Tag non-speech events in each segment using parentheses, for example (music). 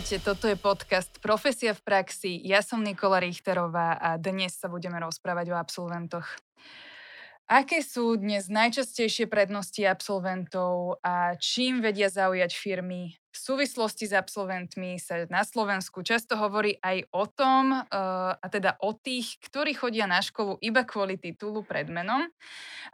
Ahojte, toto je podcast Profesia v praxi. Ja som Nikola Richterová a dnes sa budeme rozprávať o absolventoch. Aké sú dnes najčastejšie prednosti absolventov a čím vedia zaujať firmy v súvislosti s absolventmi sa na Slovensku často hovorí aj o tom, eh, a teda o tých, ktorí chodia na školu iba kvôli titulu pred menom.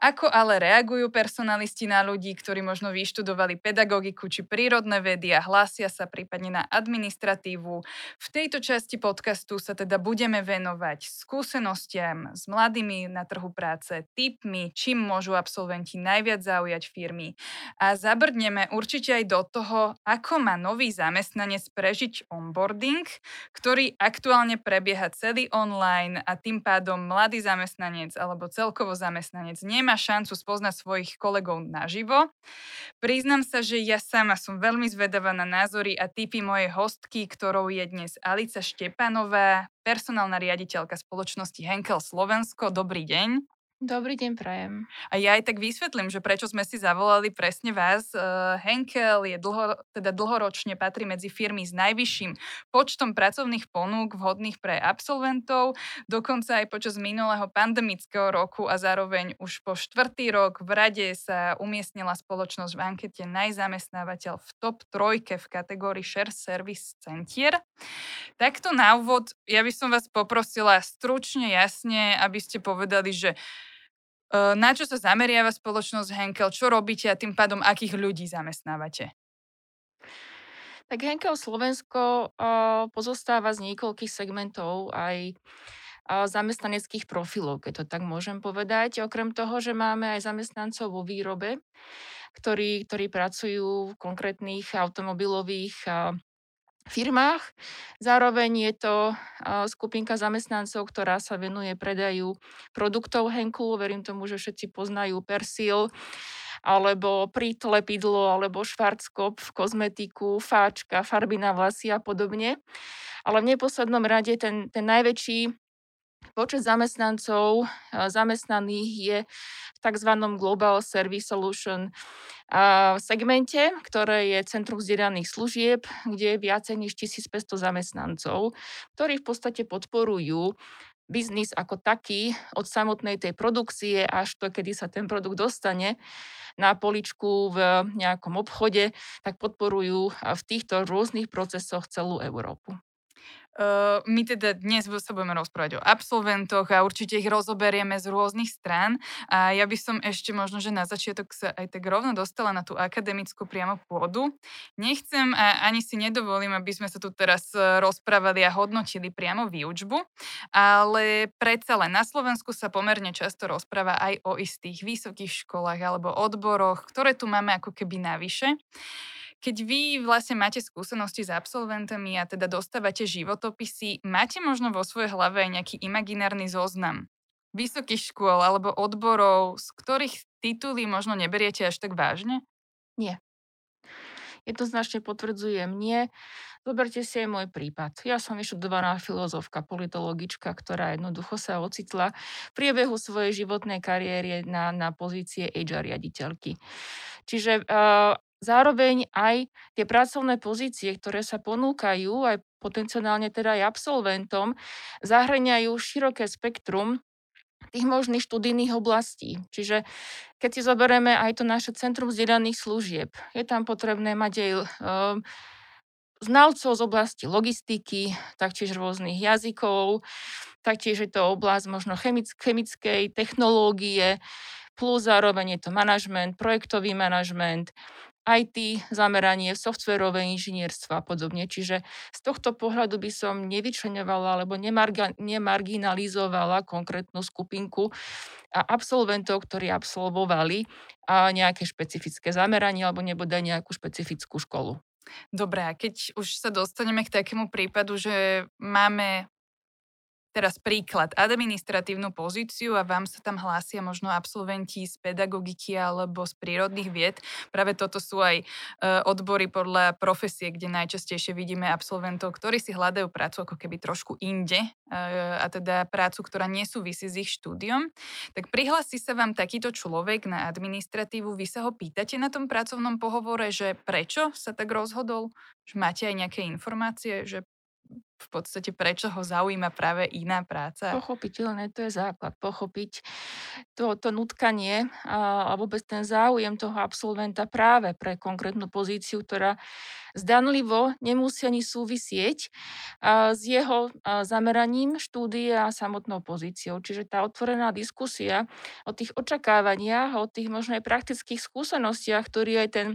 Ako ale reagujú personalisti na ľudí, ktorí možno vyštudovali pedagogiku či prírodné vedy a hlásia sa prípadne na administratívu. V tejto časti podcastu sa teda budeme venovať skúsenostiam s mladými na trhu práce, typmi, čím môžu absolventi najviac zaujať firmy a zabrdneme určite aj do toho, ako ako má nový zamestnanec prežiť onboarding, ktorý aktuálne prebieha celý online a tým pádom mladý zamestnanec alebo celkovo zamestnanec nemá šancu spoznať svojich kolegov naživo. Priznam sa, že ja sama som veľmi zvedavá na názory a typy mojej hostky, ktorou je dnes Alica Štepanová, personálna riaditeľka spoločnosti Henkel Slovensko. Dobrý deň. Dobrý deň, prajem. A ja aj tak vysvetlím, že prečo sme si zavolali presne vás. Uh, Henkel je dlho, teda dlhoročne patrí medzi firmy s najvyšším počtom pracovných ponúk vhodných pre absolventov, dokonca aj počas minulého pandemického roku a zároveň už po štvrtý rok v rade sa umiestnila spoločnosť v ankete najzamestnávateľ v top trojke v kategórii Share Service Centier. Takto na úvod, ja by som vás poprosila stručne, jasne, aby ste povedali, že na čo sa zameriava spoločnosť Henkel, čo robíte a tým pádom akých ľudí zamestnávate? Tak Henkel Slovensko pozostáva z niekoľkých segmentov aj zamestnaneckých profilov, keď to tak môžem povedať. Okrem toho, že máme aj zamestnancov vo výrobe, ktorí, ktorí pracujú v konkrétnych automobilových firmách. Zároveň je to skupinka zamestnancov, ktorá sa venuje predaju produktov Henklu. Verím tomu, že všetci poznajú Persil alebo Prit lepidlo, alebo Schwarzkopf, kozmetiku, fáčka, farby na vlasy a podobne. Ale v neposlednom rade ten, ten najväčší počet zamestnancov zamestnaných je v tzv. Global Service Solution segmente, ktoré je Centrum vzdelaných služieb, kde je viacej než 1500 zamestnancov, ktorí v podstate podporujú biznis ako taký od samotnej tej produkcie až to, kedy sa ten produkt dostane na poličku v nejakom obchode, tak podporujú v týchto rôznych procesoch celú Európu. Uh, my teda dnes sa budeme rozprávať o absolventoch a určite ich rozoberieme z rôznych strán. A ja by som ešte možno, že na začiatok sa aj tak rovno dostala na tú akademickú priamo pôdu. Nechcem a ani si nedovolím, aby sme sa tu teraz e, rozprávali a hodnotili priamo výučbu, ale predsa len na Slovensku sa pomerne často rozpráva aj o istých vysokých školách alebo odboroch, ktoré tu máme ako keby navyše. Keď vy vlastne máte skúsenosti s absolventami a teda dostávate životopisy, máte možno vo svojej hlave aj nejaký imaginárny zoznam vysokých škôl alebo odborov, z ktorých tituly možno neberiete až tak vážne? Nie. Jednoznačne potvrdzujem nie. Zoberte si aj môj prípad. Ja som vyštudovaná filozofka, politologička, ktorá jednoducho sa ocitla v priebehu svojej životnej kariéry na, na pozície HR riaditeľky. Čiže uh, zároveň aj tie pracovné pozície, ktoré sa ponúkajú aj potenciálne teda aj absolventom, zahrňajú široké spektrum tých možných študijných oblastí. Čiže keď si zoberieme aj to naše Centrum vzdelaných služieb, je tam potrebné mať aj um, znalcov z oblasti logistiky, taktiež rôznych jazykov, taktiež je to oblasť možno chemickej technológie, plus zároveň je to manažment, projektový manažment, IT zameranie, softverové inžinierstvo a podobne. Čiže z tohto pohľadu by som nevyčlenovala alebo nemarginalizovala konkrétnu skupinku a absolventov, ktorí absolvovali a nejaké špecifické zameranie alebo nebude nejakú špecifickú školu. Dobre, a keď už sa dostaneme k takému prípadu, že máme teraz príklad, administratívnu pozíciu a vám sa tam hlásia možno absolventi z pedagogiky alebo z prírodných vied. Práve toto sú aj e, odbory podľa profesie, kde najčastejšie vidíme absolventov, ktorí si hľadajú prácu ako keby trošku inde e, a teda prácu, ktorá nesúvisí s ich štúdiom. Tak prihlási sa vám takýto človek na administratívu, vy sa ho pýtate na tom pracovnom pohovore, že prečo sa tak rozhodol, že máte aj nejaké informácie, že v podstate prečo ho zaujíma práve iná práca. Pochopiteľné, to je základ. Pochopiť to, to nutkanie a, a vôbec ten záujem toho absolventa práve pre konkrétnu pozíciu, ktorá zdanlivo nemusí ani súvisieť a, s jeho a, zameraním štúdie a samotnou pozíciou. Čiže tá otvorená diskusia o tých očakávaniach, o tých možno aj praktických skúsenostiach, ktorý aj ten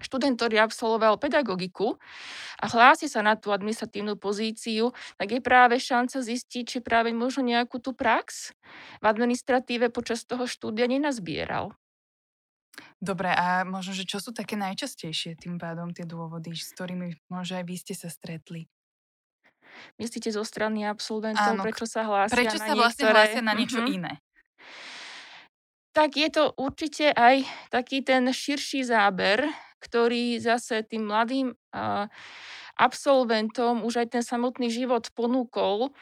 študent, ktorý absolvoval pedagogiku a hlási sa na tú administratívnu pozíciu, tak je práve šanca zistiť, či práve možno nejakú tú prax v administratíve počas toho štúdia nenazbieral. Dobre, a možno, že čo sú také najčastejšie tým pádom tie dôvody, s ktorými možno aj vy ste sa stretli? Myslíte zo strany absolventov, Áno, prečo sa hlásia prečo na sa vlastne niektoré... hlásia na niečo mm-hmm. iné? Tak je to určite aj taký ten širší záber ktorý zase tým mladým absolventom už aj ten samotný život ponúkol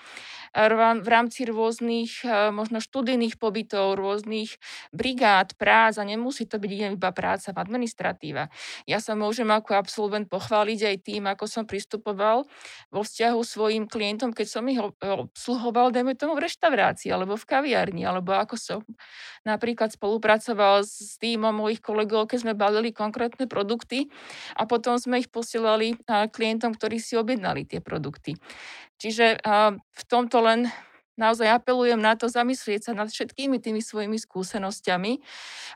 v rámci rôznych možno študijných pobytov, rôznych brigád, prác a nemusí to byť iba práca v administratíve. Ja sa môžem ako absolvent pochváliť aj tým, ako som pristupoval vo vzťahu svojim klientom, keď som ich obsluhoval, dajme tomu v reštaurácii alebo v kaviarni, alebo ako som napríklad spolupracoval s týmom mojich kolegov, keď sme balili konkrétne produkty a potom sme ich posielali klientom klientom, ktorí si objednali tie produkty. Čiže v tomto len naozaj apelujem na to zamyslieť sa nad všetkými tými svojimi skúsenosťami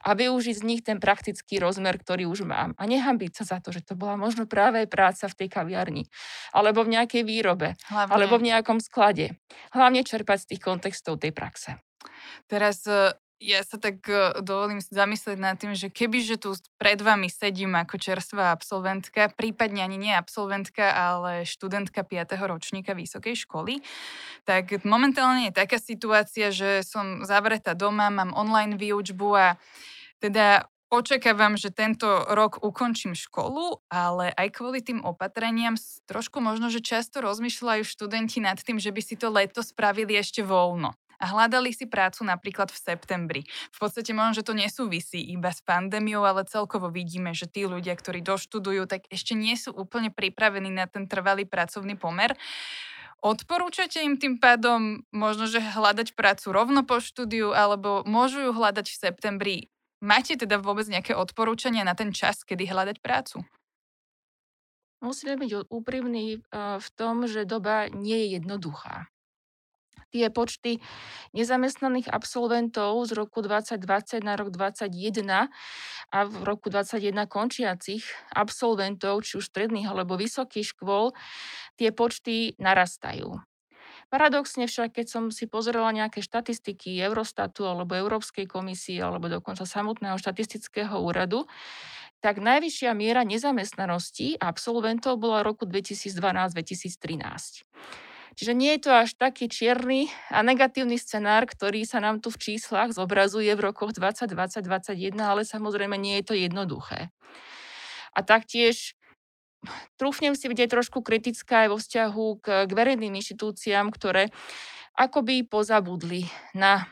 a využiť z nich ten praktický rozmer, ktorý už mám. A nehambiť sa za to, že to bola možno práve práca v tej kaviarni, alebo v nejakej výrobe, Hlavne. alebo v nejakom sklade. Hlavne čerpať z tých kontextov tej praxe. Teraz e, ja sa tak uh, dovolím zamyslieť nad tým, že keby, že tu pred vami sedím ako čerstvá absolventka, prípadne ani nie absolventka, ale študentka 5. ročníka vysokej školy, tak momentálne je taká situácia, že som zavretá doma, mám online výučbu a teda očakávam, že tento rok ukončím školu, ale aj kvôli tým opatreniam trošku možno, že často rozmýšľajú študenti nad tým, že by si to leto spravili ešte voľno a hľadali si prácu napríklad v septembri. V podstate možno, že to nesúvisí iba s pandémiou, ale celkovo vidíme, že tí ľudia, ktorí doštudujú, tak ešte nie sú úplne pripravení na ten trvalý pracovný pomer. Odporúčate im tým pádom možno, že hľadať prácu rovno po štúdiu, alebo môžu ju hľadať v septembri? Máte teda vôbec nejaké odporúčania na ten čas, kedy hľadať prácu? Musíme byť úprimní v tom, že doba nie je jednoduchá tie počty nezamestnaných absolventov z roku 2020 na rok 2021 a v roku 2021 končiacich absolventov, či už stredných alebo vysokých škôl, tie počty narastajú. Paradoxne však, keď som si pozerala nejaké štatistiky Eurostatu alebo Európskej komisie alebo dokonca samotného štatistického úradu, tak najvyššia miera nezamestnanosti absolventov bola roku 2012-2013. Čiže nie je to až taký čierny a negatívny scenár, ktorý sa nám tu v číslach zobrazuje v rokoch 2020-2021, ale samozrejme nie je to jednoduché. A taktiež trúfnem si byť aj trošku kritická aj vo vzťahu k, k verejným inštitúciám, ktoré akoby pozabudli na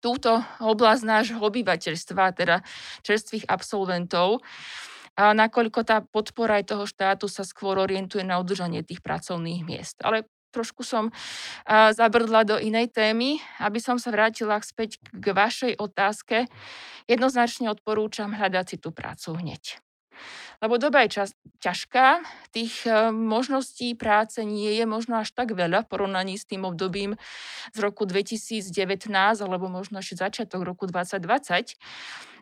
túto oblasť nášho obyvateľstva, teda čerstvých absolventov, a nakoľko tá podpora aj toho štátu sa skôr orientuje na udržanie tých pracovných miest. Ale trošku som zabrdla do inej témy, aby som sa vrátila späť k vašej otázke. Jednoznačne odporúčam hľadať si tú prácu hneď. Lebo doba je čas, ťažká, tých e, možností práce nie je možno až tak veľa v porovnaní s tým obdobím z roku 2019 alebo možno ešte začiatok roku 2020.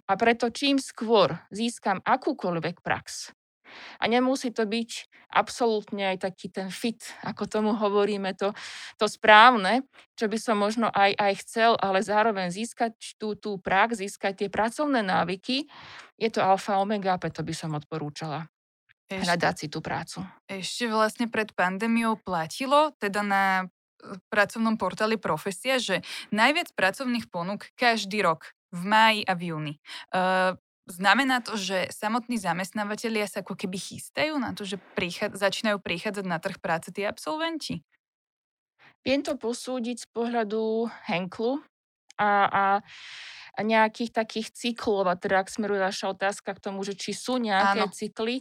A preto čím skôr získam akúkoľvek prax, a nemusí to byť absolútne aj taký ten fit, ako tomu hovoríme, to, to správne, čo by som možno aj, aj chcel, ale zároveň získať tú, tú prax, získať tie pracovné návyky, je to alfa omega, preto by som odporúčala hľadať si tú prácu. Ešte vlastne pred pandémiou platilo, teda na pracovnom portáli Profesia, že najviac pracovných ponúk každý rok v máji a v júni. Uh, Znamená to, že samotní zamestnávateľia sa ako keby chystajú na to, že prichá- začínajú prichádzať na trh práce tí absolventi? Viem to posúdiť z pohľadu Henklu a, a a nejakých takých cyklov, a teda ak smeruje vaša otázka k tomu, že či sú nejaké Áno. cykly,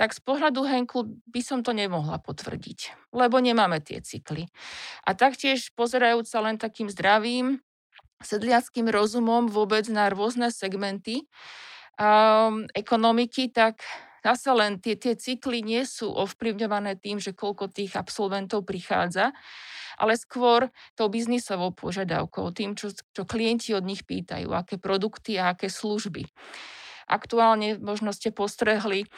tak z pohľadu Henklu by som to nemohla potvrdiť, lebo nemáme tie cykly. A taktiež pozerajúc sa len takým zdravým, sedliackým rozumom vôbec na rôzne segmenty um, ekonomiky, tak zase len tie, tie cykly nie sú ovplyvňované tým, že koľko tých absolventov prichádza, ale skôr tou biznisovou požiadavkou, tým, čo, čo klienti od nich pýtajú, aké produkty a aké služby. Aktuálne možno ste postrehli,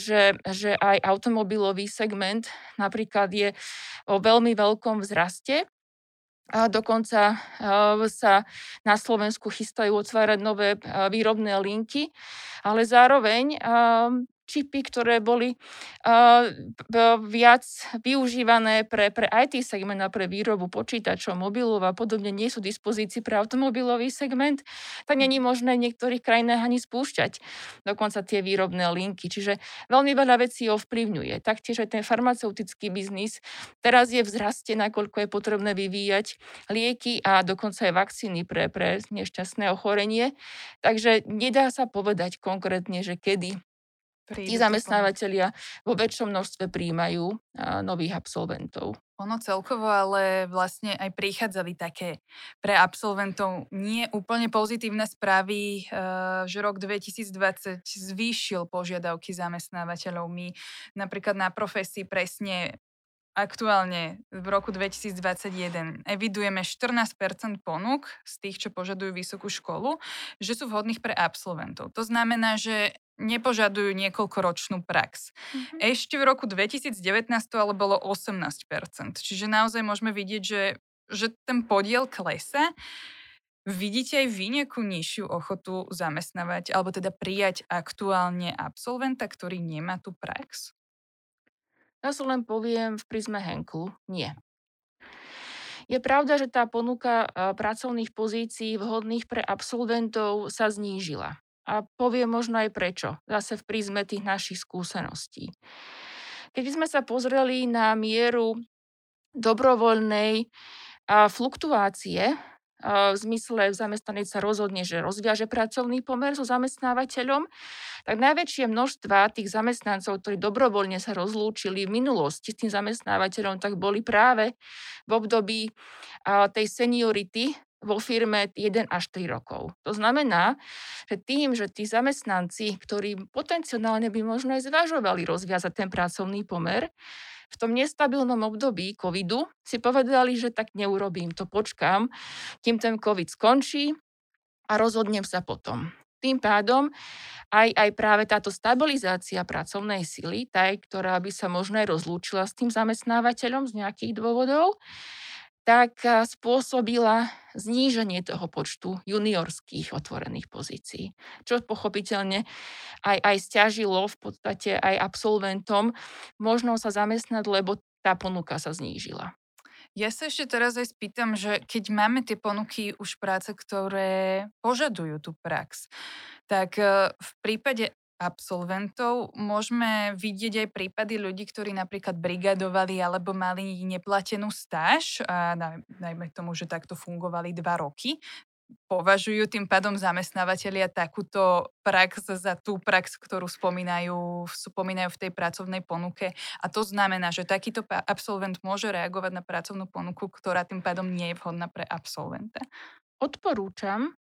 že, že aj automobilový segment napríklad je o veľmi veľkom vzraste a dokonca sa na Slovensku chystajú otvárať nové výrobné linky, ale zároveň čipy, ktoré boli uh, viac využívané pre, pre IT segment a pre výrobu počítačov, mobilov a podobne, nie sú v dispozícii pre automobilový segment, tak není možné v niektorých krajinách ani spúšťať dokonca tie výrobné linky. Čiže veľmi veľa vecí ovplyvňuje. Taktiež aj ten farmaceutický biznis teraz je v zraste, nakoľko je potrebné vyvíjať lieky a dokonca aj vakcíny pre, pre nešťastné ochorenie. Takže nedá sa povedať konkrétne, že kedy tí zamestnávateľia vo väčšom množstve príjmajú nových absolventov. Ono celkovo ale vlastne aj prichádzali také pre absolventov nie úplne pozitívne správy, eh, že rok 2020 zvýšil požiadavky zamestnávateľov. My napríklad na profesii presne aktuálne v roku 2021 evidujeme 14% ponúk z tých, čo požadujú vysokú školu, že sú vhodných pre absolventov. To znamená, že nepožadujú niekoľkoročnú prax. Mm-hmm. Ešte v roku 2019 to ale bolo 18%. Čiže naozaj môžeme vidieť, že, že ten podiel klesa. Vidíte aj vy nejakú nižšiu ochotu zamestnávať alebo teda prijať aktuálne absolventa, ktorý nemá tú prax? Ja sa len poviem v prízme Henklu, nie. Je pravda, že tá ponuka pracovných pozícií vhodných pre absolventov sa znížila. A poviem možno aj prečo, zase v prízme tých našich skúseností. Keď sme sa pozreli na mieru dobrovoľnej fluktuácie v zmysle zamestnanec sa rozhodne, že rozviaže pracovný pomer so zamestnávateľom, tak najväčšie množstva tých zamestnancov, ktorí dobrovoľne sa rozlúčili v minulosti s tým zamestnávateľom, tak boli práve v období tej seniority vo firme 1 až 3 rokov. To znamená, že tým, že tí zamestnanci, ktorí potenciálne by možno aj zvažovali rozviazať ten pracovný pomer, v tom nestabilnom období covidu si povedali, že tak neurobím, to počkám, kým ten covid skončí a rozhodnem sa potom. Tým pádom aj, aj práve táto stabilizácia pracovnej sily, tá, ktorá by sa možno aj rozlúčila s tým zamestnávateľom z nejakých dôvodov, tak spôsobila zníženie toho počtu juniorských otvorených pozícií, čo pochopiteľne aj, aj stiažilo v podstate aj absolventom možno sa zamestnať, lebo tá ponuka sa znížila. Ja sa ešte teraz aj spýtam, že keď máme tie ponuky už práce, ktoré požadujú tú prax, tak v prípade absolventov môžeme vidieť aj prípady ľudí, ktorí napríklad brigadovali alebo mali neplatenú stáž, a najmä tomu, že takto fungovali dva roky. Považujú tým pádom zamestnávateľia takúto prax za tú prax, ktorú spomínajú, spomínajú v tej pracovnej ponuke. A to znamená, že takýto absolvent môže reagovať na pracovnú ponuku, ktorá tým pádom nie je vhodná pre absolventa. Odporúčam.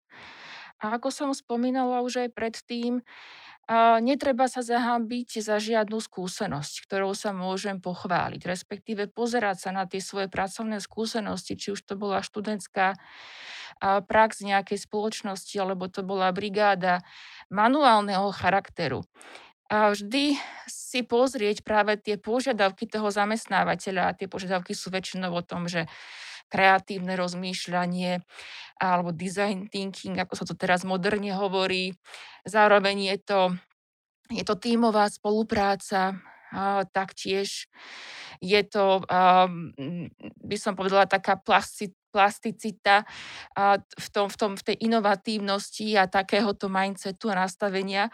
A ako som spomínala už aj predtým, a netreba sa zahambiť za žiadnu skúsenosť, ktorou sa môžem pochváliť, respektíve pozerať sa na tie svoje pracovné skúsenosti, či už to bola študentská prax nejakej spoločnosti, alebo to bola brigáda manuálneho charakteru. A vždy si pozrieť práve tie požiadavky toho zamestnávateľa a tie požiadavky sú väčšinou o tom, že kreatívne rozmýšľanie alebo design thinking, ako sa to teraz moderne hovorí. Zároveň je to, je to tímová spolupráca, taktiež je to, by som povedala, taká plastic, plasticita v, tom, v, tom, v tej inovatívnosti a takéhoto mindsetu a nastavenia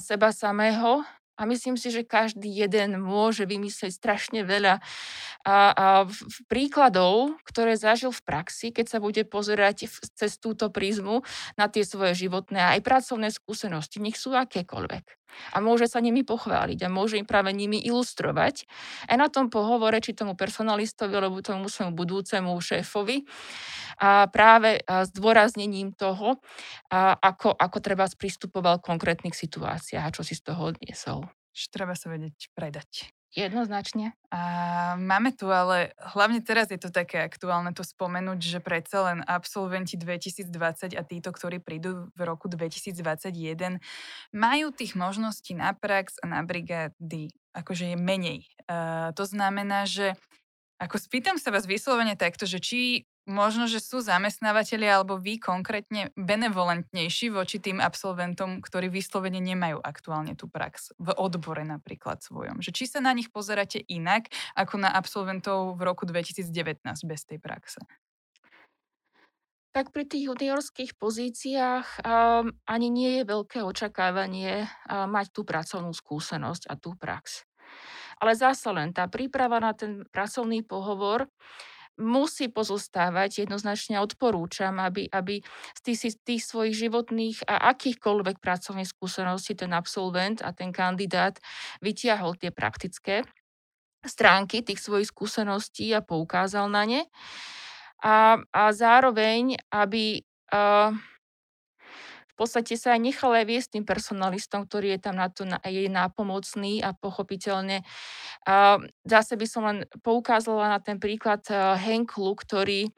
seba samého. A myslím si, že každý jeden môže vymyslieť strašne veľa a, a príkladov, ktoré zažil v praxi, keď sa bude pozerať v, cez túto prízmu na tie svoje životné a aj pracovné skúsenosti, nech sú akékoľvek. A môže sa nimi pochváliť a môže im práve nimi ilustrovať aj na tom pohovore, či tomu personalistovi alebo tomu svojmu budúcemu šéfovi a práve zdôraznením toho, ako, ako treba pristupoval v konkrétnych situáciách a čo si z toho odniesol. Že treba sa vedieť predať. Jednoznačne. A máme tu ale, hlavne teraz je to také aktuálne to spomenúť, že predsa len absolventi 2020 a títo, ktorí prídu v roku 2021, majú tých možností na prax a na brigády akože je menej. Uh, to znamená, že ako spýtam sa vás vyslovene takto, že či možno, že sú zamestnávateľi alebo vy konkrétne benevolentnejší voči tým absolventom, ktorí vyslovene nemajú aktuálne tú prax v odbore napríklad svojom. Že či sa na nich pozeráte inak ako na absolventov v roku 2019 bez tej praxe? Tak pri tých juniorských pozíciách um, ani nie je veľké očakávanie uh, mať tú pracovnú skúsenosť a tú prax. Ale zase len tá príprava na ten pracovný pohovor musí pozostávať, jednoznačne odporúčam, aby, aby z tých, tých svojich životných a akýchkoľvek pracovných skúseností ten absolvent a ten kandidát vytiahol tie praktické stránky tých svojich skúseností a poukázal na ne. A, a zároveň, aby uh, podstate sa aj nechal aj viesť tým personalistom, ktorý je tam na to jej nápomocný a pochopiteľne. A zase by som len poukázala na ten príklad Henklu, ktorý,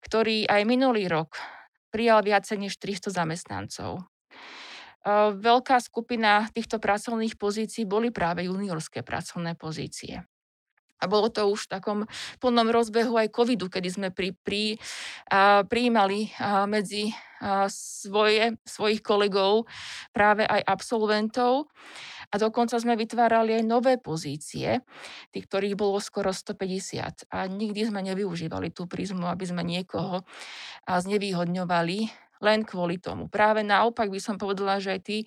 ktorý aj minulý rok prijal viacej než 300 zamestnancov. Veľká skupina týchto pracovných pozícií boli práve juniorské pracovné pozície. A bolo to už v takom plnom rozbehu aj covidu, kedy sme pri, pri, a, prijímali a, medzi a, svoje, svojich kolegov práve aj absolventov. A dokonca sme vytvárali aj nové pozície, tých, ktorých bolo skoro 150. A nikdy sme nevyužívali tú prízmu, aby sme niekoho znevýhodňovali len kvôli tomu. Práve naopak by som povedala, že aj tí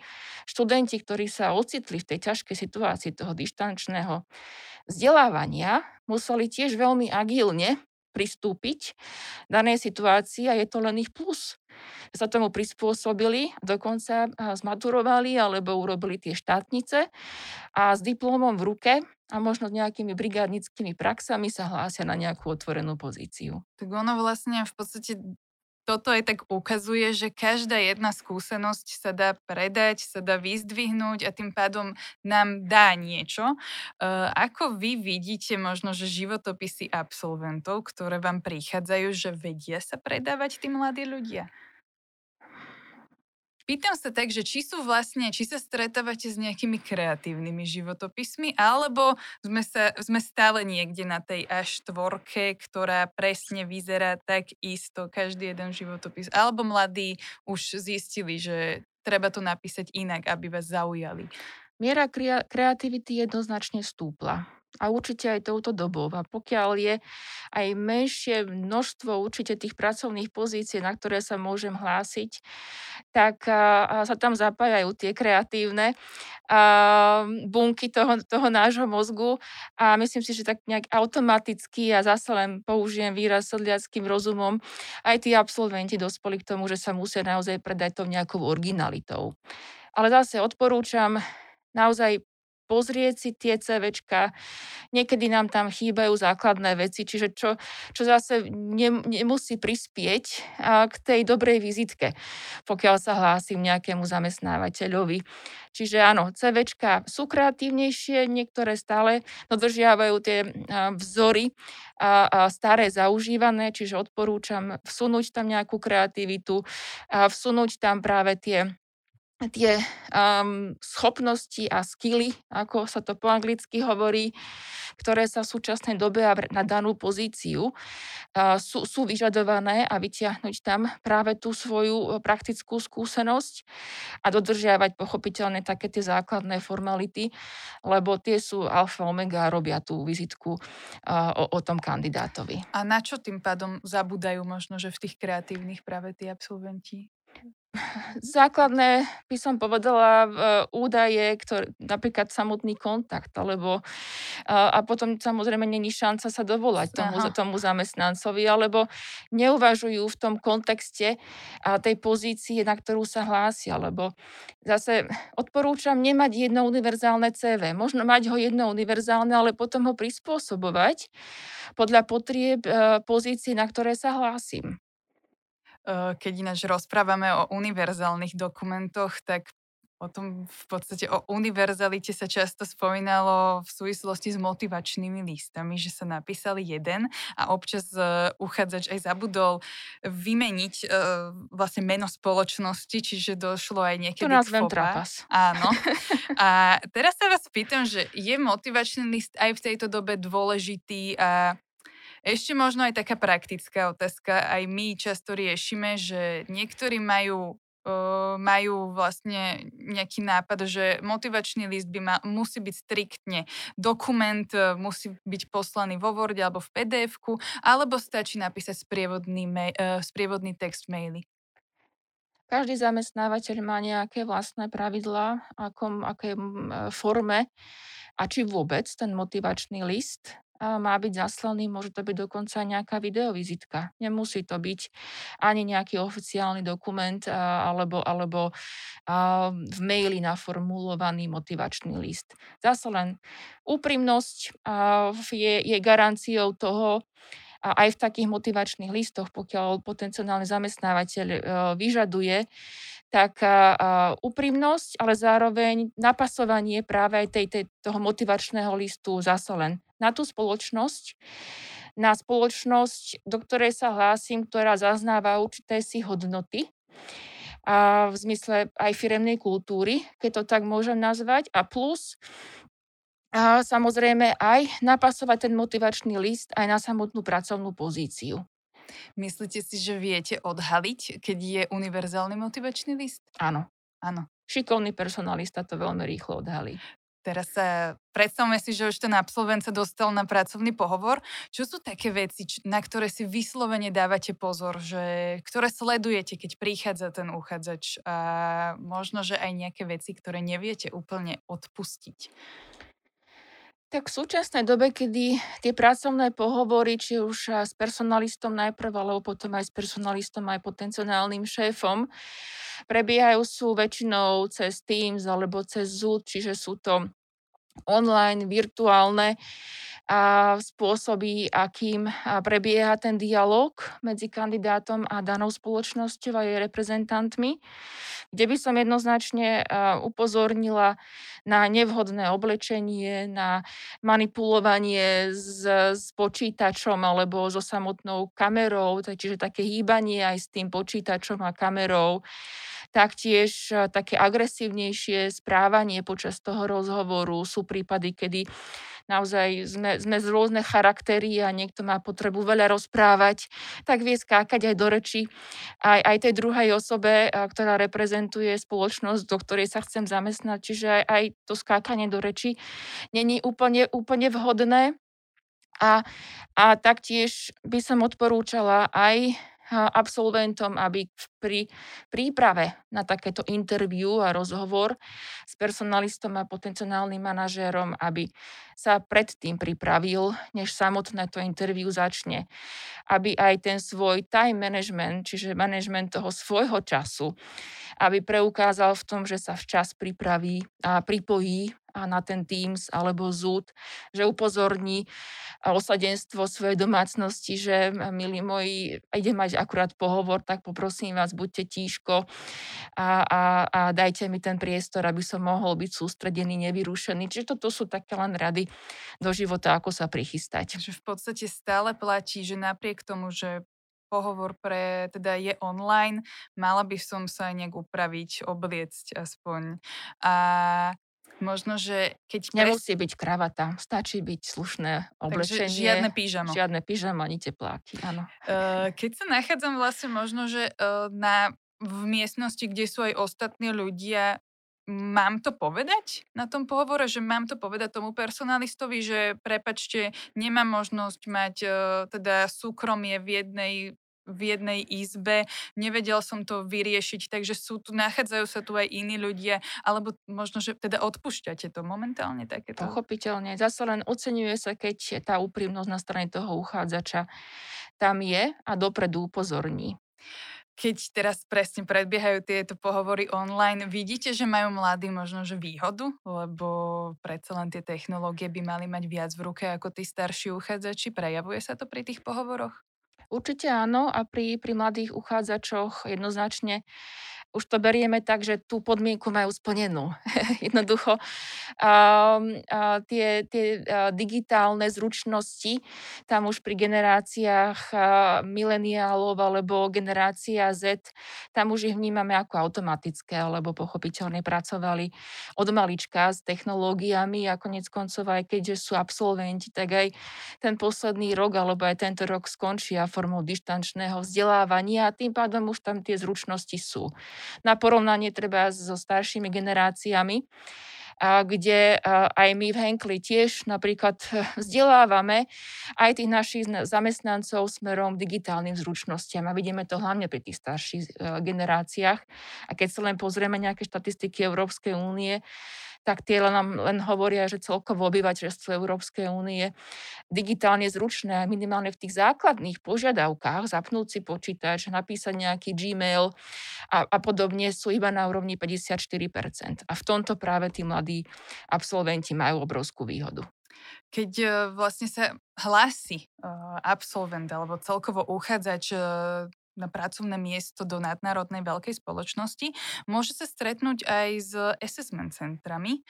študenti, ktorí sa ocitli v tej ťažkej situácii toho dištančného vzdelávania, museli tiež veľmi agilne pristúpiť danej situácii a je to len ich plus. Sa tomu prispôsobili, dokonca zmaturovali alebo urobili tie štátnice a s diplomom v ruke a možno nejakými brigádnickými praxami sa hlásia na nejakú otvorenú pozíciu. Tak ono vlastne v podstate toto aj tak ukazuje, že každá jedna skúsenosť sa dá predať, sa dá vyzdvihnúť a tým pádom nám dá niečo. Ako vy vidíte možno, že životopisy absolventov, ktoré vám prichádzajú, že vedia sa predávať tí mladí ľudia? Pýtam sa tak, že či sú vlastne, či sa stretávate s nejakými kreatívnymi životopismi, alebo sme, sa, sme stále niekde na tej až tvorke, ktorá presne vyzerá tak isto, každý jeden životopis. Alebo mladí už zistili, že treba to napísať inak, aby vás zaujali. Miera kreativity jednoznačne stúpla a určite aj touto dobou. A pokiaľ je aj menšie množstvo určite tých pracovných pozícií, na ktoré sa môžem hlásiť, tak sa tam zapájajú tie kreatívne bunky toho, toho nášho mozgu a myslím si, že tak nejak automaticky a zase len použijem výraz sedliackým rozumom, aj tí absolventi dospoli k tomu, že sa musia naozaj predať tou nejakou originalitou. Ale zase odporúčam naozaj pozrieť si tie CVčka. Niekedy nám tam chýbajú základné veci, čiže čo, čo zase ne, nemusí prispieť k tej dobrej vizitke, pokiaľ sa hlásim nejakému zamestnávateľovi. Čiže áno, CVčka sú kreatívnejšie, niektoré stále dodržiavajú tie vzory a, staré zaužívané, čiže odporúčam vsunúť tam nejakú kreativitu, a vsunúť tam práve tie tie um, schopnosti a skily, ako sa to po anglicky hovorí, ktoré sa v súčasnej dobe a na danú pozíciu uh, sú, sú vyžadované a vytiahnuť tam práve tú svoju e, praktickú skúsenosť a dodržiavať pochopiteľne také tie základné formality, lebo tie sú alfa omega a robia tú vizitku uh, o, o tom kandidátovi. A na čo tým pádom zabúdajú možno, že v tých kreatívnych práve tí absolventi? Základné by som povedala údaje, ktoré, napríklad samotný kontakt, alebo a, a potom samozrejme není šanca sa dovolať tomu, tomu zamestnancovi, alebo neuvažujú v tom kontexte a tej pozície, na ktorú sa hlásia, lebo zase odporúčam nemať jedno univerzálne CV. Možno mať ho jedno univerzálne, ale potom ho prispôsobovať podľa potrieb e, pozície, na ktoré sa hlásim. Keď ináč rozprávame o univerzálnych dokumentoch, tak o tom v podstate o univerzalite sa často spomínalo v súvislosti s motivačnými listami, že sa napísali jeden a občas uh, uchádzač aj zabudol vymeniť uh, vlastne meno spoločnosti, čiže došlo aj niekedy to nazvem trapas. Áno. (laughs) A teraz sa vás pýtam, že je motivačný list aj v tejto dobe dôležitý a ešte možno aj taká praktická otázka. Aj my často riešime, že niektorí majú majú vlastne nejaký nápad, že motivačný list by ma, musí byť striktne dokument, e, musí byť poslaný vo Word alebo v pdf alebo stačí napísať sprievodný, mail, uh, sprievodný text v maili. Každý zamestnávateľ má nejaké vlastné pravidlá, akom, aké forme a či vôbec ten motivačný list má byť zaslaný, môže to byť dokonca nejaká videovizitka. Nemusí to byť ani nejaký oficiálny dokument alebo, alebo v maili naformulovaný motivačný list. Zase len úprimnosť je, je garanciou toho, a aj v takých motivačných listoch, pokiaľ potenciálny zamestnávateľ e, vyžaduje, tak úprimnosť, ale zároveň napasovanie práve aj tej, tej, toho motivačného listu zase len na tú spoločnosť, na spoločnosť, do ktorej sa hlásim, ktorá zaznáva určité si hodnoty, a v zmysle aj firemnej kultúry, keď to tak môžem nazvať, a plus a samozrejme aj napasovať ten motivačný list aj na samotnú pracovnú pozíciu. Myslíte si, že viete odhaliť, keď je univerzálny motivačný list? Áno. Áno. Šikovný personalista to veľmi rýchlo odhalí. Teraz sa predstavme si, že už ten absolvent sa dostal na pracovný pohovor. Čo sú také veci, na ktoré si vyslovene dávate pozor, že, ktoré sledujete, keď prichádza ten uchádzač a možno, že aj nejaké veci, ktoré neviete úplne odpustiť? Tak v súčasnej dobe, kedy tie pracovné pohovory, či už s personalistom najprv, alebo potom aj s personalistom, aj potenciálnym šéfom, prebiehajú sú väčšinou cez Teams alebo cez Zoom, čiže sú to online, virtuálne a spôsoby, akým prebieha ten dialog medzi kandidátom a danou spoločnosťou a jej reprezentantmi, kde by som jednoznačne upozornila na nevhodné oblečenie, na manipulovanie s, s počítačom alebo so samotnou kamerou, čiže také hýbanie aj s tým počítačom a kamerou Taktiež e, také agresívnejšie správanie počas toho rozhovoru. Sú prípady, kedy naozaj sme, sme z rôzne charaktery a niekto má potrebu veľa rozprávať, tak vie skákať aj do reči aj, aj tej druhej osobe, ktorá reprezentuje spoločnosť, do ktorej sa chcem zamestnať. Čiže aj, aj to skákanie do reči není úplne, úplne vhodné. A, a taktiež by som odporúčala aj absolventom, aby pri príprave na takéto interview a rozhovor s personalistom a potenciálnym manažérom, aby sa predtým pripravil, než samotné to interview začne. Aby aj ten svoj time management, čiže management toho svojho času, aby preukázal v tom, že sa včas pripraví a pripojí a na ten Teams alebo Zoom, že upozorní osadenstvo svojej domácnosti, že milí moji, ide mať akurát pohovor, tak poprosím vás, buďte tíško a, a, a dajte mi ten priestor, aby som mohol byť sústredený, nevyrušený. Čiže toto sú také len rady do života, ako sa prichystať. Že v podstate stále platí, že napriek tomu, že pohovor pre, teda je online, mala by som sa nejak upraviť, obliecť aspoň. A možno, že keď... Nemusí byť kravata, stačí byť slušné oblečenie. Takže žiadne pyžamo. Žiadne pyžamo, ani tepláky, áno. Keď sa nachádzam vlastne možno, že na, v miestnosti, kde sú aj ostatní ľudia, mám to povedať na tom pohovore, že mám to povedať tomu personalistovi, že prepačte, nemám možnosť mať uh, teda súkromie v jednej v jednej izbe, nevedel som to vyriešiť, takže sú tu, nachádzajú sa tu aj iní ľudia, alebo možno, že teda odpúšťate to momentálne takéto? Pochopiteľne. Zase len oceňuje sa, keď tá úprimnosť na strane toho uchádzača tam je a dopredu upozorní keď teraz presne predbiehajú tieto pohovory online, vidíte, že majú mladí možno že výhodu, lebo predsa len tie technológie by mali mať viac v ruke ako tí starší uchádzači. Prejavuje sa to pri tých pohovoroch? Určite áno a pri, pri mladých uchádzačoch jednoznačne už to berieme tak, že tú podmienku majú splnenú. (laughs) Jednoducho um, uh, tie, tie uh, digitálne zručnosti tam už pri generáciách uh, mileniálov alebo generácia Z, tam už ich vnímame ako automatické, alebo pochopiteľne pracovali od malička s technológiami a konec koncov aj keďže sú absolventi, tak aj ten posledný rok alebo aj tento rok skončia formou dištančného vzdelávania a tým pádom už tam tie zručnosti sú na porovnanie treba so staršími generáciami, a kde aj my v Henkli tiež napríklad vzdelávame aj tých našich zamestnancov smerom digitálnym zručnostiam a vidíme to hlavne pri tých starších e, generáciách. A keď sa len pozrieme nejaké štatistiky Európskej únie, tak tie len, len hovoria, že celkovo obyvateľstvo Európskej únie digitálne zručné, minimálne v tých základných požiadavkách, zapnúť si počítač, napísať nejaký Gmail a, a podobne sú iba na úrovni 54%. A v tomto práve tí mladí absolventi majú obrovskú výhodu keď e, vlastne sa hlási uh, absolvent alebo celkovo uchádzač uh, na pracovné miesto do nadnárodnej veľkej spoločnosti, môže sa stretnúť aj s assessment centrami.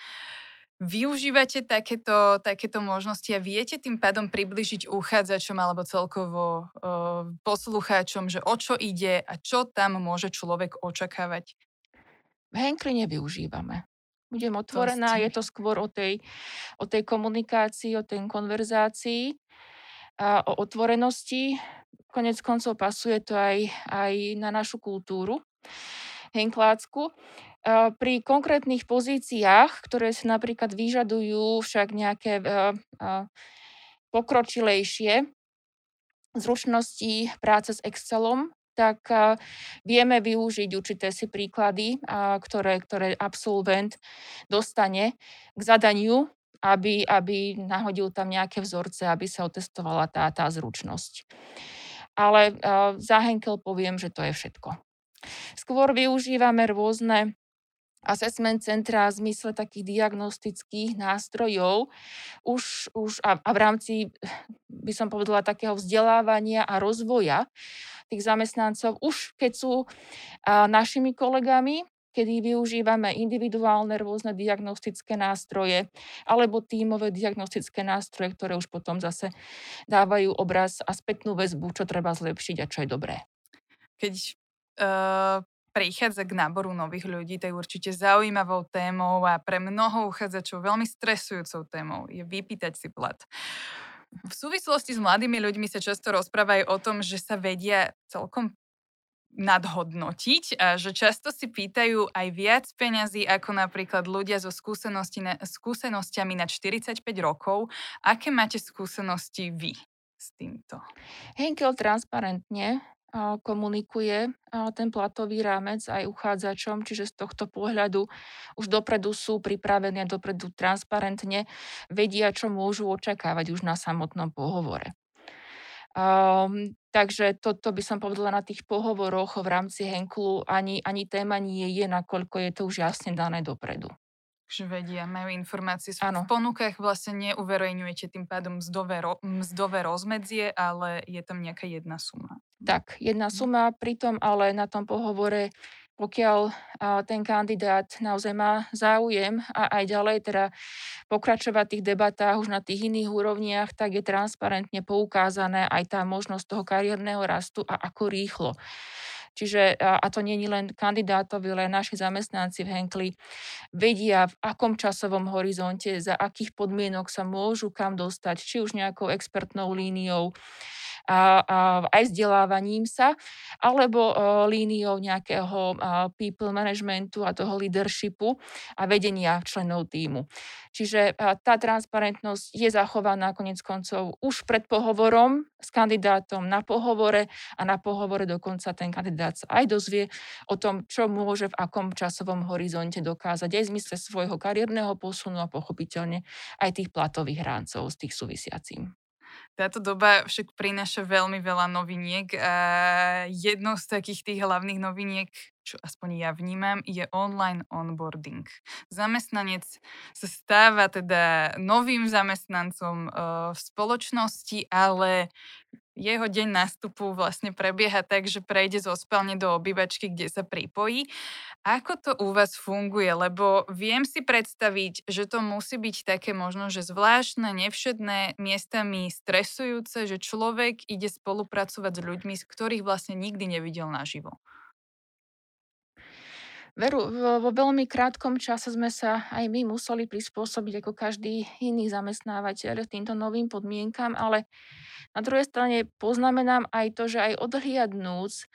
Využívate takéto, takéto možnosti a viete tým pádom približiť uchádzačom alebo celkovo uh, poslucháčom, že o čo ide a čo tam môže človek očakávať? V Henkli nevyužívame. Budem otvorená, je to skôr o tej, o tej komunikácii, o tej konverzácii a o otvorenosti konec koncov pasuje to aj, aj na našu kultúru henklácku. Pri konkrétnych pozíciách, ktoré si napríklad vyžadujú však nejaké pokročilejšie zručnosti práce s Excelom, tak vieme využiť určité si príklady, ktoré, ktoré absolvent dostane k zadaniu, aby, aby nahodil tam nejaké vzorce, aby sa otestovala tá, tá zručnosť ale za Henkel poviem, že to je všetko. Skôr využívame rôzne assessment centra v zmysle takých diagnostických nástrojov už, už a, a v rámci, by som povedala, takého vzdelávania a rozvoja tých zamestnancov, už keď sú a, našimi kolegami, kedy využívame individuálne rôzne diagnostické nástroje alebo tímové diagnostické nástroje, ktoré už potom zase dávajú obraz a spätnú väzbu, čo treba zlepšiť a čo je dobré. Keď uh, prichádza k náboru nových ľudí, to je určite zaujímavou témou a pre mnoho uchádzačov veľmi stresujúcou témou je vypýtať si plat. V súvislosti s mladými ľuďmi sa často rozprávajú o tom, že sa vedia celkom nadhodnotiť že často si pýtajú aj viac peňazí ako napríklad ľudia so skúsenosti na, skúsenosťami na 45 rokov. Aké máte skúsenosti vy s týmto? Henkel transparentne komunikuje ten platový rámec aj uchádzačom, čiže z tohto pohľadu už dopredu sú pripravení a dopredu transparentne vedia, čo môžu očakávať už na samotnom pohovore. Takže toto by som povedala na tých pohovoroch v rámci Henklu ani, ani téma nie je, nakoľko je to už jasne dané dopredu. Takže vedia, majú informácie. Ano. V ponukách vlastne neuverejňujete tým pádom mzdové, ro, mzdové rozmedzie, ale je tam nejaká jedna suma. Tak, jedna mhm. suma, pritom ale na tom pohovore pokiaľ ten kandidát naozaj má záujem a aj ďalej teda pokračovať v tých debatách už na tých iných úrovniach, tak je transparentne poukázané aj tá možnosť toho kariérneho rastu a ako rýchlo. Čiže, a to nie je len kandidátovi, ale naši zamestnanci v Henkli vedia, v akom časovom horizonte, za akých podmienok sa môžu kam dostať, či už nejakou expertnou líniou, a, a aj vzdelávaním sa, alebo líniou nejakého people managementu a toho leadershipu a vedenia členov týmu. Čiže tá transparentnosť je zachovaná konec koncov už pred pohovorom s kandidátom na pohovore a na pohovore dokonca ten kandidát sa aj dozvie o tom, čo môže v akom časovom horizonte dokázať aj v zmysle svojho kariérneho posunu a pochopiteľne aj tých platových ráncov z tých súvisiacím. Táto doba však prináša veľmi veľa noviniek a jednou z takých tých hlavných noviniek, čo aspoň ja vnímam, je online onboarding. Zamestnanec sa stáva teda novým zamestnancom v spoločnosti, ale jeho deň nástupu vlastne prebieha tak, že prejde zo spálne do obývačky, kde sa pripojí. Ako to u vás funguje? Lebo viem si predstaviť, že to musí byť také možno, že zvláštne, nevšedné, miestami stresujúce, že človek ide spolupracovať s ľuďmi, z ktorých vlastne nikdy nevidel naživo. Veru, vo, veľmi krátkom čase sme sa aj my museli prispôsobiť ako každý iný zamestnávateľ týmto novým podmienkam, ale na druhej strane poznamenám aj to, že aj odhliadnúc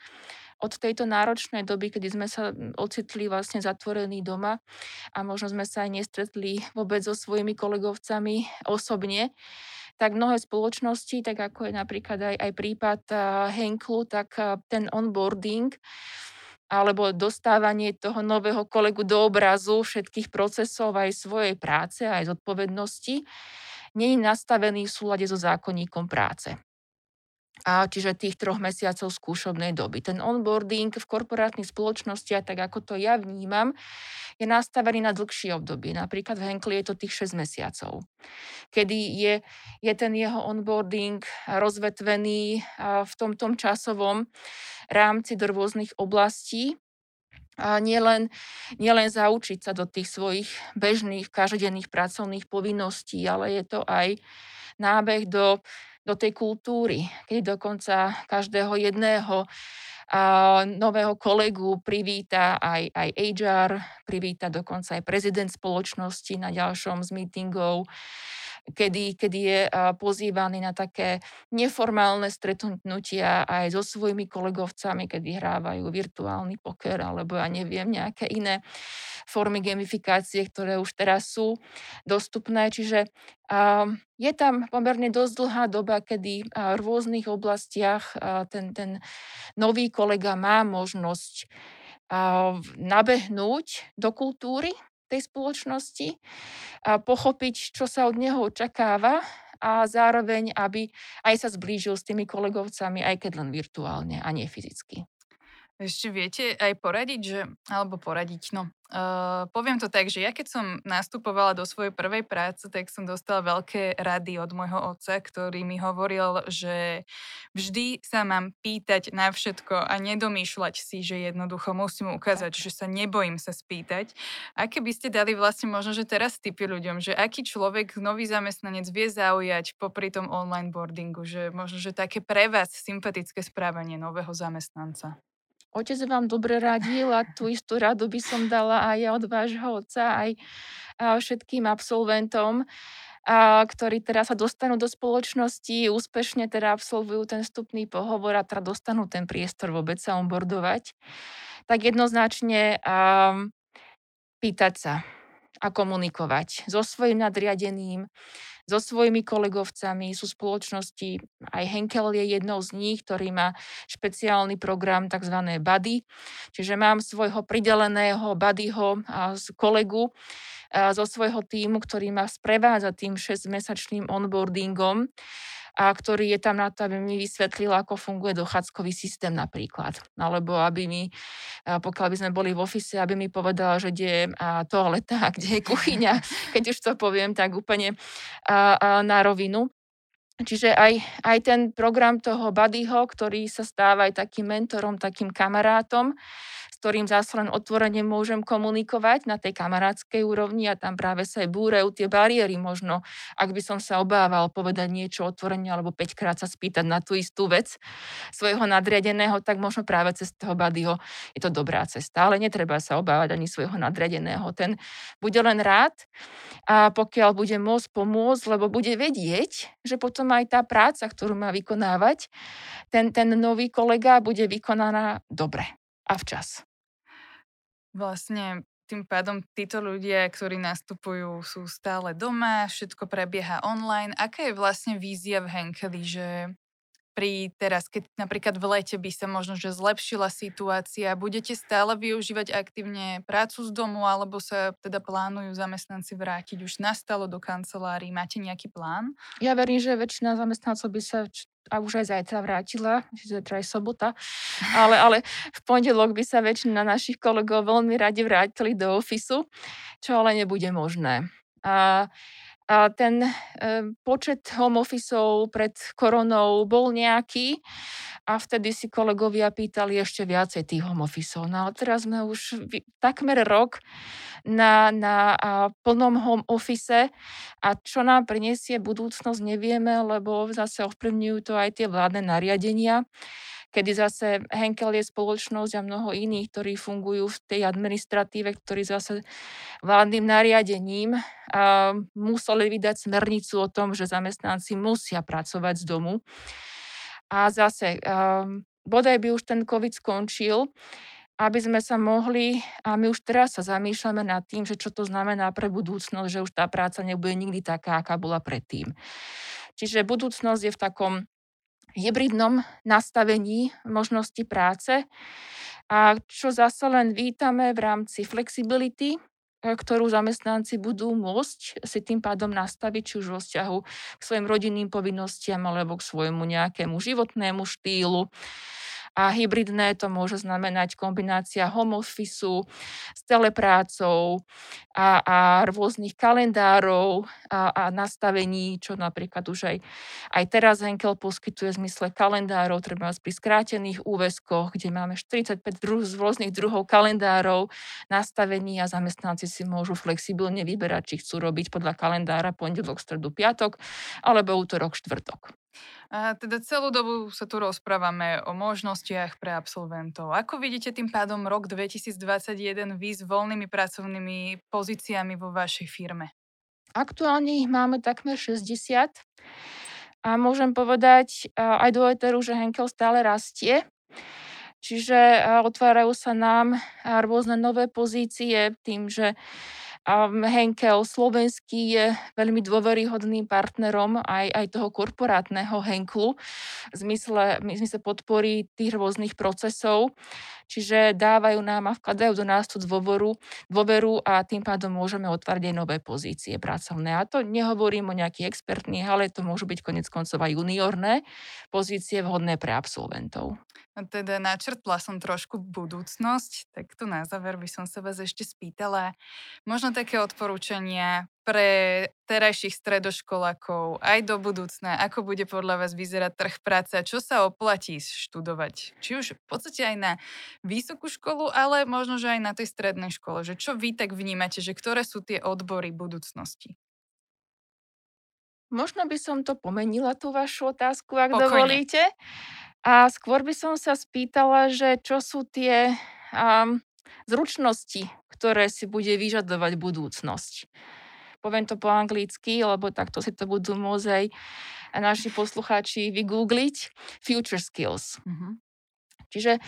od tejto náročnej doby, kedy sme sa ocitli vlastne zatvorení doma a možno sme sa aj nestretli vôbec so svojimi kolegovcami osobne, tak mnohé spoločnosti, tak ako je napríklad aj, aj prípad Henklu, tak ten onboarding alebo dostávanie toho nového kolegu do obrazu všetkých procesov aj svojej práce, aj zodpovednosti, je nastavený v súlade so zákonníkom práce. A čiže tých troch mesiacov skúšobnej doby. Ten onboarding v korporátnych spoločnostiach, tak ako to ja vnímam, je nastavený na dlhšie obdobie. Napríklad v Henkli je to tých 6 mesiacov, kedy je, je ten jeho onboarding rozvetvený v tom, časovom rámci do rôznych oblastí, a nielen, nielen zaučiť sa do tých svojich bežných, každodenných pracovných povinností, ale je to aj nábeh do, do tej kultúry, keď dokonca každého jedného a nového kolegu privíta aj, aj HR, privíta dokonca aj prezident spoločnosti na ďalšom z meetingov kedy, kedy je pozývaný na také neformálne stretnutia aj so svojimi kolegovcami, kedy hrávajú virtuálny poker alebo ja neviem, nejaké iné formy gamifikácie, ktoré už teraz sú dostupné. Čiže je tam pomerne dosť dlhá doba, kedy v rôznych oblastiach ten, ten nový kolega má možnosť nabehnúť do kultúry tej spoločnosti, a pochopiť, čo sa od neho očakáva a zároveň, aby aj sa zblížil s tými kolegovcami, aj keď len virtuálne a nie fyzicky. Ešte viete aj poradiť, že, alebo poradiť, no, uh, poviem to tak, že ja keď som nastupovala do svojej prvej práce, tak som dostala veľké rady od môjho otca, ktorý mi hovoril, že vždy sa mám pýtať na všetko a nedomýšľať si, že jednoducho musím ukázať, že sa nebojím sa spýtať. A keby ste dali vlastne možno, že teraz typy ľuďom, že aký človek, nový zamestnanec vie zaujať popri tom online boardingu, že možno, že také pre vás sympatické správanie nového zamestnanca. Otec vám dobre radil a tú istú radu by som dala aj od vášho otca, aj všetkým absolventom, ktorí teraz sa dostanú do spoločnosti, úspešne teda absolvujú ten vstupný pohovor a teda dostanú ten priestor vôbec sa onboardovať, tak jednoznačne pýtať sa a komunikovať so svojím nadriadeným, so svojimi kolegovcami. Sú spoločnosti, aj Henkel je jednou z nich, ktorý má špeciálny program tzv. buddy. Čiže mám svojho prideleného buddyho kolegu zo svojho týmu, ktorý ma sprevádza tým 6-mesačným onboardingom a ktorý je tam na to, aby mi vysvetlil, ako funguje dochádzkový systém napríklad. Alebo aby mi, pokiaľ by sme boli v ofise, aby mi povedal, že kde je toaleta kde je kuchyňa, (laughs) keď už to poviem tak úplne na rovinu. Čiže aj, aj ten program toho buddyho, ktorý sa stáva aj takým mentorom, takým kamarátom, ktorým zase len otvorene môžem komunikovať na tej kamarádskej úrovni a tam práve sa aj búrajú tie bariéry možno, ak by som sa obával povedať niečo otvorene alebo 5 krát sa spýtať na tú istú vec svojho nadriadeného, tak možno práve cez toho badyho je to dobrá cesta. Ale netreba sa obávať ani svojho nadriadeného. Ten bude len rád a pokiaľ bude môcť pomôcť, lebo bude vedieť, že potom aj tá práca, ktorú má vykonávať, ten, ten nový kolega bude vykonaná dobre a včas. Vlastne tým pádom títo ľudia, ktorí nastupujú, sú stále doma, všetko prebieha online. Aká je vlastne vízia v Henkeli, že pri teraz, keď napríklad v lete by sa možno že zlepšila situácia, budete stále využívať aktívne prácu z domu, alebo sa teda plánujú zamestnanci vrátiť už nastalo do kancelárií? Máte nejaký plán? Ja verím, že väčšina zamestnancov by sa a už aj zajtra vrátila, zajtra je sobota, ale, ale v pondelok by sa väčšina našich kolegov veľmi radi vrátili do ofisu, čo ale nebude možné. A a ten e, počet home officeov pred koronou bol nejaký a vtedy si kolegovia pýtali ešte viacej tých home officeov. No ale teraz sme už takmer rok na, na plnom home office a čo nám prinesie budúcnosť nevieme, lebo zase ovplyvňujú to aj tie vládne nariadenia kedy zase Henkel je spoločnosť a mnoho iných, ktorí fungujú v tej administratíve, ktorí zase vládnym nariadením a museli vydať smernicu o tom, že zamestnanci musia pracovať z domu. A zase, bodaj by už ten COVID skončil, aby sme sa mohli, a my už teraz sa zamýšľame nad tým, že čo to znamená pre budúcnosť, že už tá práca nebude nikdy taká, aká bola predtým. Čiže budúcnosť je v takom hybridnom nastavení možnosti práce. A čo zase len vítame v rámci flexibility, e, ktorú zamestnanci budú môcť si tým pádom nastaviť, či už vo vzťahu k svojim rodinným povinnostiam alebo k svojmu nejakému životnému štýlu a hybridné to môže znamenať kombinácia home office s teleprácou a, a rôznych kalendárov a, a nastavení, čo napríklad už aj, aj teraz Henkel poskytuje v zmysle kalendárov, treba pri skrátených úväzkoch, kde máme 45 druh, z rôznych druhov kalendárov, nastavení a zamestnanci si môžu flexibilne vyberať, či chcú robiť podľa kalendára pondelok, stredu, piatok alebo útorok, štvrtok. A teda celú dobu sa tu rozprávame o možnostiach pre absolventov. Ako vidíte tým pádom rok 2021 vy s voľnými pracovnými pozíciami vo vašej firme? Aktuálne ich máme takmer 60 a môžem povedať aj do Eteru, že Henkel stále rastie. Čiže otvárajú sa nám rôzne nové pozície tým, že Henkel slovenský je veľmi dôveryhodným partnerom aj, aj toho korporátneho Henklu v zmysle, v zmysle podpory tých rôznych procesov. Čiže dávajú nám a vkladajú do nás tú dôveru, dôveru a tým pádom môžeme otvárať aj nové pozície pracovné. A to nehovorím o nejakých expertných, ale to môžu byť konec koncov aj juniorné pozície vhodné pre absolventov. Teda načrtla som trošku budúcnosť, tak tu na záver by som sa vás ešte spýtala. Možno také odporúčania pre terajších stredoškolákov aj do budúcna, ako bude podľa vás vyzerať trh práce a čo sa oplatí študovať? Či už v podstate aj na vysokú školu, ale možno, že aj na tej strednej škole. Že čo vy tak vnímate, že ktoré sú tie odbory budúcnosti? Možno by som to pomenila, tú vašu otázku, ak Pokojne. dovolíte. A skôr by som sa spýtala, že čo sú tie um, zručnosti, ktoré si bude vyžadovať budúcnosť. Poviem to po anglicky, lebo takto si to budú môcť naši poslucháči vygoogliť. Future skills. Mm-hmm. Čiže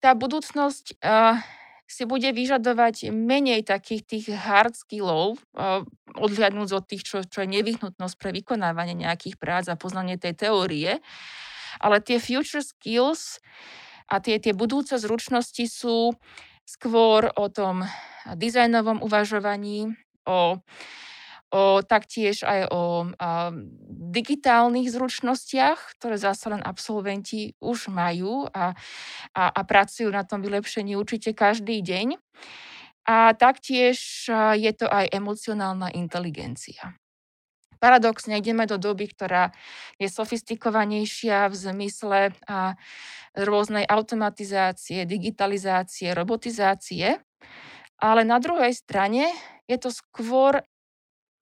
tá budúcnosť uh, si bude vyžadovať menej takých tých hard skillov, uh, odhľadnúť od tých, čo, čo je nevyhnutnosť pre vykonávanie nejakých prác a poznanie tej teórie, ale tie future skills a tie, tie budúce zručnosti sú skôr o tom dizajnovom uvažovaní, o, o taktiež aj o a, digitálnych zručnostiach, ktoré zase len absolventi už majú a, a, a pracujú na tom vylepšení určite každý deň. A taktiež je to aj emocionálna inteligencia. paradoxne ideme do doby, ktorá je sofistikovanejšia v zmysle a, rôznej automatizácie, digitalizácie, robotizácie. Ale na druhej strane je to skôr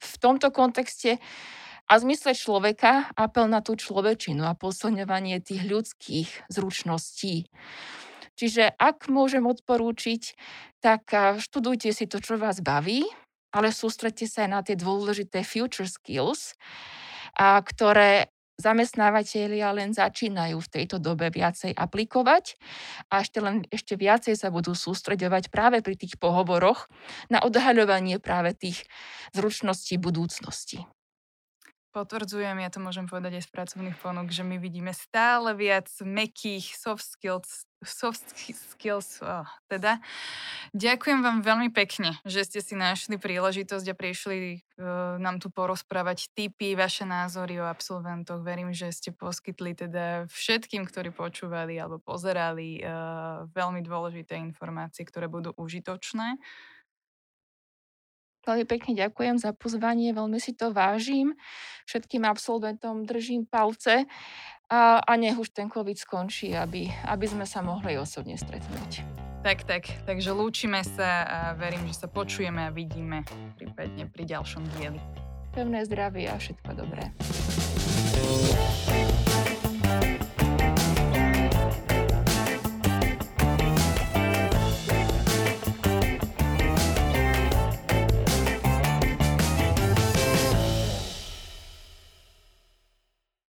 v tomto kontexte a v zmysle človeka apel na tú človečinu a posilňovanie tých ľudských zručností. Čiže ak môžem odporúčiť, tak študujte si to, čo vás baví, ale sústredte sa aj na tie dôležité future skills, a ktoré zamestnávateľia len začínajú v tejto dobe viacej aplikovať a ešte, len, ešte viacej sa budú sústreďovať práve pri tých pohovoroch na odhaľovanie práve tých zručností budúcnosti. Potvrdzujem, ja to môžem povedať aj z pracovných ponúk, že my vidíme stále viac mekých soft skills, soft skills oh, teda. Ďakujem vám veľmi pekne, že ste si našli príležitosť a prišli uh, nám tu porozprávať tipy, vaše názory o absolventoch. Verím, že ste poskytli teda všetkým, ktorí počúvali alebo pozerali uh, veľmi dôležité informácie, ktoré budú užitočné. Veľmi pekne ďakujem za pozvanie, veľmi si to vážim. Všetkým absolventom držím palce a, a nech už ten COVID skončí, aby, aby sme sa mohli osobne stretnúť. Tak, tak. Takže lúčime sa a verím, že sa počujeme a vidíme prípadne pri ďalšom dieli. Pevné zdravie a všetko dobré.